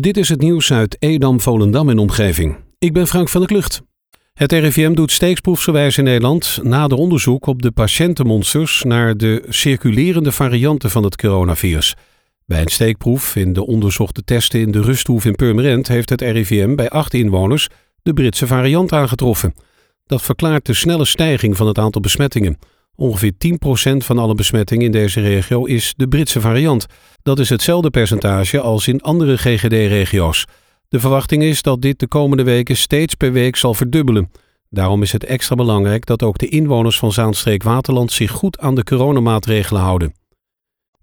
Dit is het nieuws uit Edam, Volendam en omgeving. Ik ben Frank van der Klucht. Het RIVM doet steeksproefsgewijs in Nederland nader onderzoek op de patiëntenmonsters naar de circulerende varianten van het coronavirus. Bij een steekproef in de onderzochte testen in de rusthoef in Purmerend heeft het RIVM bij acht inwoners de Britse variant aangetroffen. Dat verklaart de snelle stijging van het aantal besmettingen. Ongeveer 10% van alle besmettingen in deze regio is de Britse variant. Dat is hetzelfde percentage als in andere GGD-regio's. De verwachting is dat dit de komende weken steeds per week zal verdubbelen. Daarom is het extra belangrijk dat ook de inwoners van Zaanstreek-Waterland zich goed aan de coronamaatregelen houden.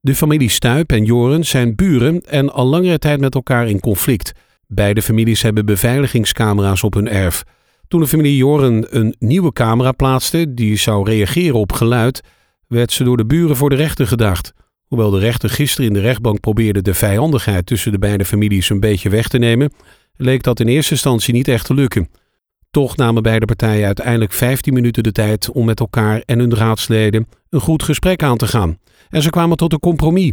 De familie Stuip en Joren zijn buren en al langere tijd met elkaar in conflict. Beide families hebben beveiligingscamera's op hun erf. Toen de familie Joren een nieuwe camera plaatste die zou reageren op geluid, werd ze door de buren voor de rechter gedacht. Hoewel de rechter gisteren in de rechtbank probeerde de vijandigheid tussen de beide families een beetje weg te nemen, leek dat in eerste instantie niet echt te lukken. Toch namen beide partijen uiteindelijk 15 minuten de tijd om met elkaar en hun raadsleden een goed gesprek aan te gaan. En ze kwamen tot een compromis.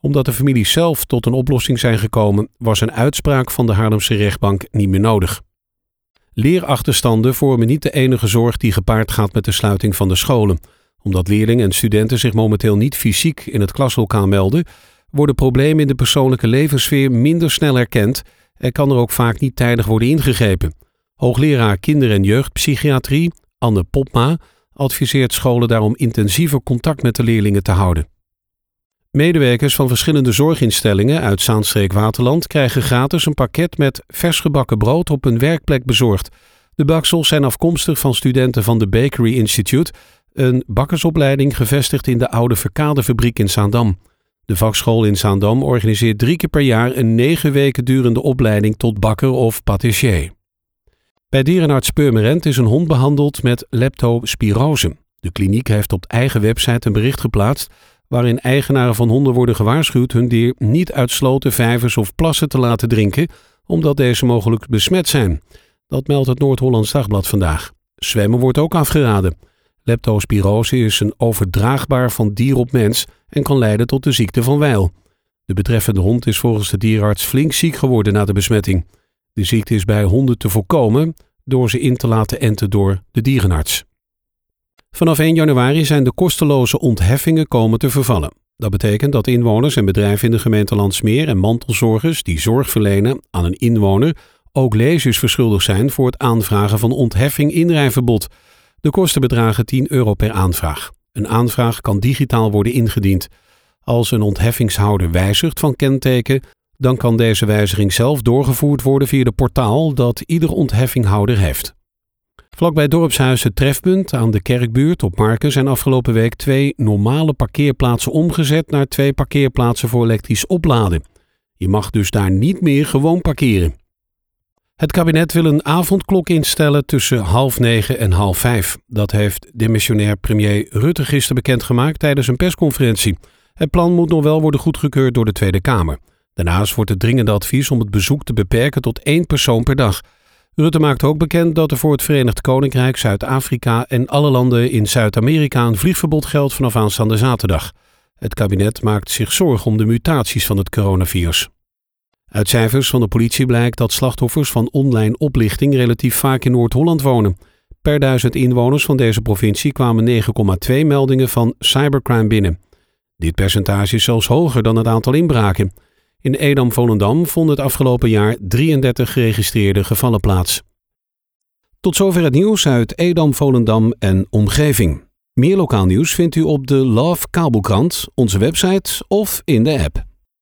Omdat de families zelf tot een oplossing zijn gekomen, was een uitspraak van de Haarlemse rechtbank niet meer nodig. Leerachterstanden vormen niet de enige zorg die gepaard gaat met de sluiting van de scholen. Omdat leerlingen en studenten zich momenteel niet fysiek in het klaslokaal melden, worden problemen in de persoonlijke levenssfeer minder snel erkend en kan er ook vaak niet tijdig worden ingegrepen. Hoogleraar kinder- en jeugdpsychiatrie, Anne Popma, adviseert scholen daarom intensiever contact met de leerlingen te houden. Medewerkers van verschillende zorginstellingen uit Zaanstreek-Waterland krijgen gratis een pakket met vers gebakken brood op hun werkplek bezorgd. De baksels zijn afkomstig van studenten van de Bakery Institute, een bakkersopleiding gevestigd in de oude Verkadefabriek in Zaandam. De vakschool in Zaandam organiseert drie keer per jaar een negen weken durende opleiding tot bakker of patissier. Bij dierenarts Purmerend is een hond behandeld met leptospirose. De kliniek heeft op eigen website een bericht geplaatst waarin eigenaren van honden worden gewaarschuwd hun dier niet uit sloten, vijvers of plassen te laten drinken, omdat deze mogelijk besmet zijn. Dat meldt het Noord-Hollands Dagblad vandaag. Zwemmen wordt ook afgeraden. Leptospirose is een overdraagbaar van dier op mens en kan leiden tot de ziekte van Weil. De betreffende hond is volgens de dierarts flink ziek geworden na de besmetting. De ziekte is bij honden te voorkomen door ze in te laten enten door de dierenarts. Vanaf 1 januari zijn de kosteloze ontheffingen komen te vervallen. Dat betekent dat inwoners en bedrijven in de gemeente Landsmeer en mantelzorgers die zorg verlenen aan een inwoner ook lezers verschuldigd zijn voor het aanvragen van ontheffing inrijverbod. De kosten bedragen 10 euro per aanvraag. Een aanvraag kan digitaal worden ingediend. Als een ontheffingshouder wijzigt van kenteken, dan kan deze wijziging zelf doorgevoerd worden via de portaal dat ieder ontheffinghouder heeft. Vlakbij dorpshuis Het Trefpunt aan de Kerkbuurt op Marken zijn afgelopen week twee normale parkeerplaatsen omgezet naar twee parkeerplaatsen voor elektrisch opladen. Je mag dus daar niet meer gewoon parkeren. Het kabinet wil een avondklok instellen tussen half negen en half vijf. Dat heeft demissionair premier Rutte gisteren bekendgemaakt tijdens een persconferentie. Het plan moet nog wel worden goedgekeurd door de Tweede Kamer. Daarnaast wordt het dringende advies om het bezoek te beperken tot één persoon per dag. Rutte maakt ook bekend dat er voor het Verenigd Koninkrijk, Zuid-Afrika en alle landen in Zuid-Amerika een vliegverbod geldt vanaf aanstaande zaterdag. Het kabinet maakt zich zorgen om de mutaties van het coronavirus. Uit cijfers van de politie blijkt dat slachtoffers van online oplichting relatief vaak in Noord-Holland wonen. Per duizend inwoners van deze provincie kwamen 9,2 meldingen van cybercrime binnen. Dit percentage is zelfs hoger dan het aantal inbraken. In Edam-Volendam vonden het afgelopen jaar 33 geregistreerde gevallen plaats. Tot zover het nieuws uit Edam, Volendam en omgeving. Meer lokaal nieuws vindt u op de Love Kabelkrant, onze website of in de app.